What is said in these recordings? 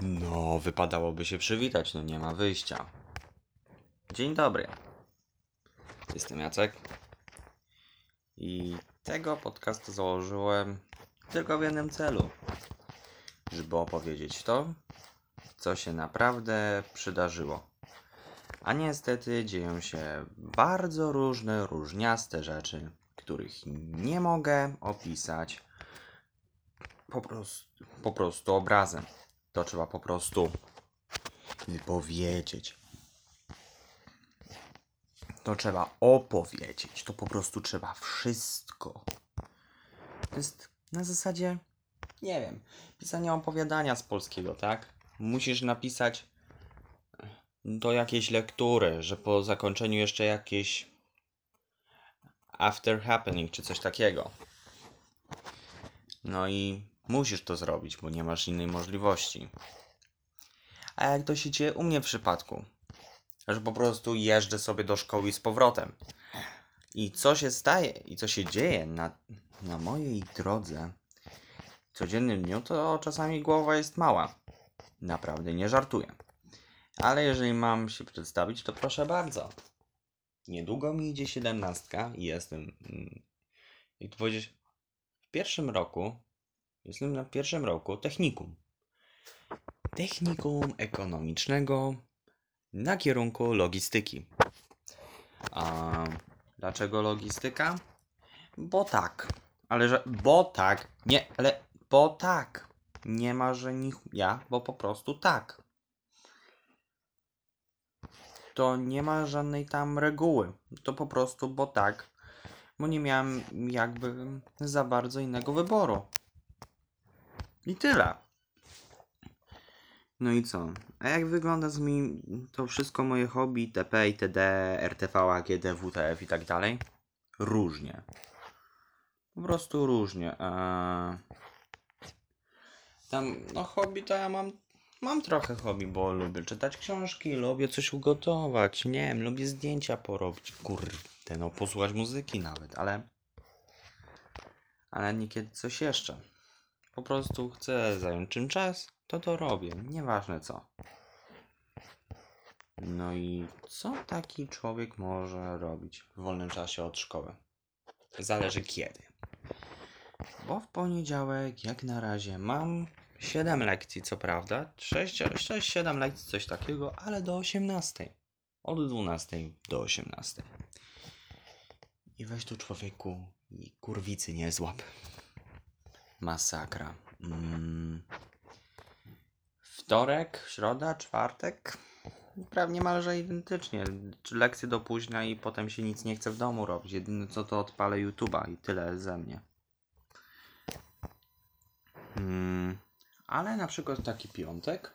No, wypadałoby się przywitać, no nie ma wyjścia. Dzień dobry. Jestem Jacek. I tego podcastu założyłem tylko w jednym celu. Żeby opowiedzieć to, co się naprawdę przydarzyło. A niestety dzieją się bardzo różne, różniaste rzeczy, których nie mogę opisać po prostu, po prostu obrazem. To trzeba po prostu wypowiedzieć. To trzeba opowiedzieć. To po prostu trzeba wszystko. To jest na zasadzie, nie wiem, pisania opowiadania z polskiego, tak? Musisz napisać do jakiejś lektury, że po zakończeniu jeszcze jakieś after happening czy coś takiego. No i musisz to zrobić, bo nie masz innej możliwości. A jak to się dzieje u mnie w przypadku? Że po prostu jeżdżę sobie do szkoły z powrotem. I co się staje i co się dzieje na, na mojej drodze w codziennym dniu, to czasami głowa jest mała. Naprawdę nie żartuję. Ale jeżeli mam się przedstawić, to proszę bardzo. Niedługo mi idzie siedemnastka i jestem, mm, jak to powiedzieć, w pierwszym roku, jestem na pierwszym roku technikum. Technikum ekonomicznego na kierunku logistyki. A dlaczego logistyka? Bo tak. Ale że, bo tak. Nie, ale bo tak. Nie ma, że nich, ja, bo po prostu tak to nie ma żadnej tam reguły. To po prostu, bo tak. Bo nie miałem jakby za bardzo innego wyboru. I tyle. No i co? A jak wygląda z mi to wszystko moje hobby, TP, TD, RTV, AGD, WTF i tak dalej? Różnie. Po prostu różnie. Eee... Tam, no hobby to ja mam Mam trochę hobby, bo lubię czytać książki, lubię coś ugotować, nie wiem, lubię zdjęcia porobić, kurde, no posłuchać muzyki nawet, ale ale niekiedy coś jeszcze. Po prostu chcę zająć czym czas, to to robię, nieważne co. No i co taki człowiek może robić w wolnym czasie od szkoły? Zależy kiedy. Bo w poniedziałek, jak na razie, mam 7 lekcji, co prawda. 6, 6 7 lekcji, coś takiego, ale do 18. Od 12 do 18. I weź tu człowieku i kurwicy nie złap. Masakra. Mm. Wtorek, środa, czwartek. Prawie niemalże identycznie. Lekcje do późna i potem się nic nie chce w domu robić. Jedyne co to odpalę YouTube'a i tyle ze mnie. Hmm. Ale na przykład taki piątek,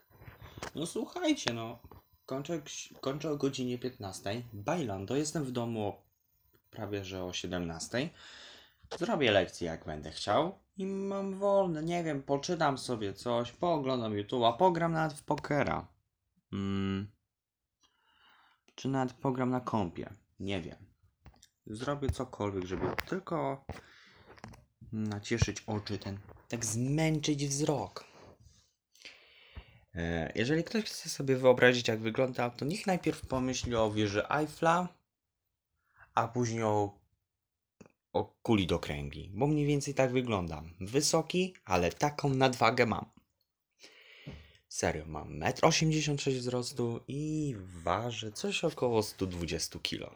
no słuchajcie, no, kończę, kończę o godzinie 15, to jestem w domu prawie że o 17, zrobię lekcję jak będę chciał i mam wolne, nie wiem, poczytam sobie coś, pooglądam YouTube'a, pogram nawet w pokera. Hmm. Czy nawet pogram na kompie, nie wiem. Zrobię cokolwiek, żeby tylko nacieszyć oczy ten, tak zmęczyć wzrok. E, jeżeli ktoś chce sobie wyobrazić, jak wygląda, to niech najpierw pomyśli o wieży Eiffla, a później o, o kuli do kręgli, bo mniej więcej tak wyglądam. Wysoki, ale taką nadwagę mam. Serio, mam 1,86 m wzrostu i ważę coś około 120 kg.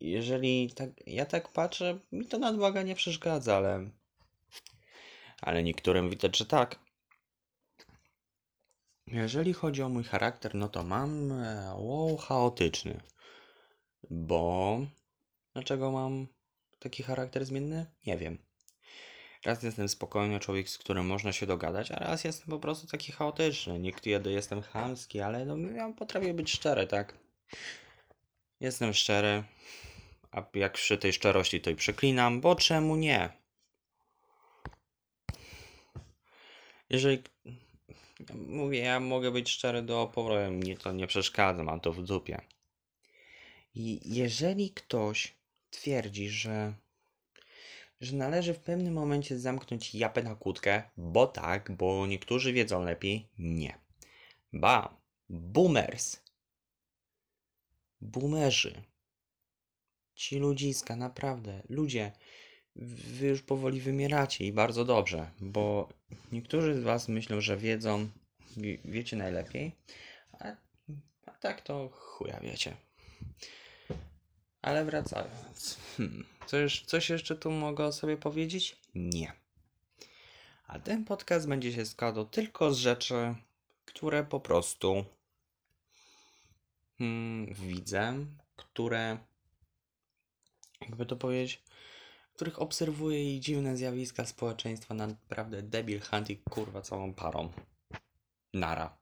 Jeżeli tak, ja tak patrzę, mi to nadwaga nie przeszkadza, ale ale niektórym widać, że tak. Jeżeli chodzi o mój charakter, no to mam e, wow, chaotyczny. Bo dlaczego mam taki charakter zmienny? Nie wiem. Raz jestem spokojny człowiek, z którym można się dogadać, a raz jestem po prostu taki chaotyczny. Niektóry jestem chamski, ale no, ja potrafię być szczery, tak? Jestem szczery, a jak przy tej szczerości to i przeklinam, bo czemu nie? Jeżeli Mówię, ja mogę być szczery do oporu, mnie to nie przeszkadza, mam to w dupie. I jeżeli ktoś twierdzi, że że należy w pewnym momencie zamknąć japę na kłódkę, bo tak, bo niektórzy wiedzą lepiej. Nie. Ba, boomers. Boomerzy. Ci ludziska, naprawdę. Ludzie, wy już powoli wymieracie i bardzo dobrze, bo niektórzy z was myślą, że wiedzą, wie, wiecie najlepiej, a, a tak to chuja wiecie. Ale wracając, hmm, coś, coś jeszcze tu mogę o sobie powiedzieć? Nie. A ten podcast będzie się składał tylko z rzeczy, które po prostu hmm, widzę, które, jakby to powiedzieć, których obserwuję i dziwne zjawiska społeczeństwa, naprawdę debil hunting, kurwa, całą parą. Nara.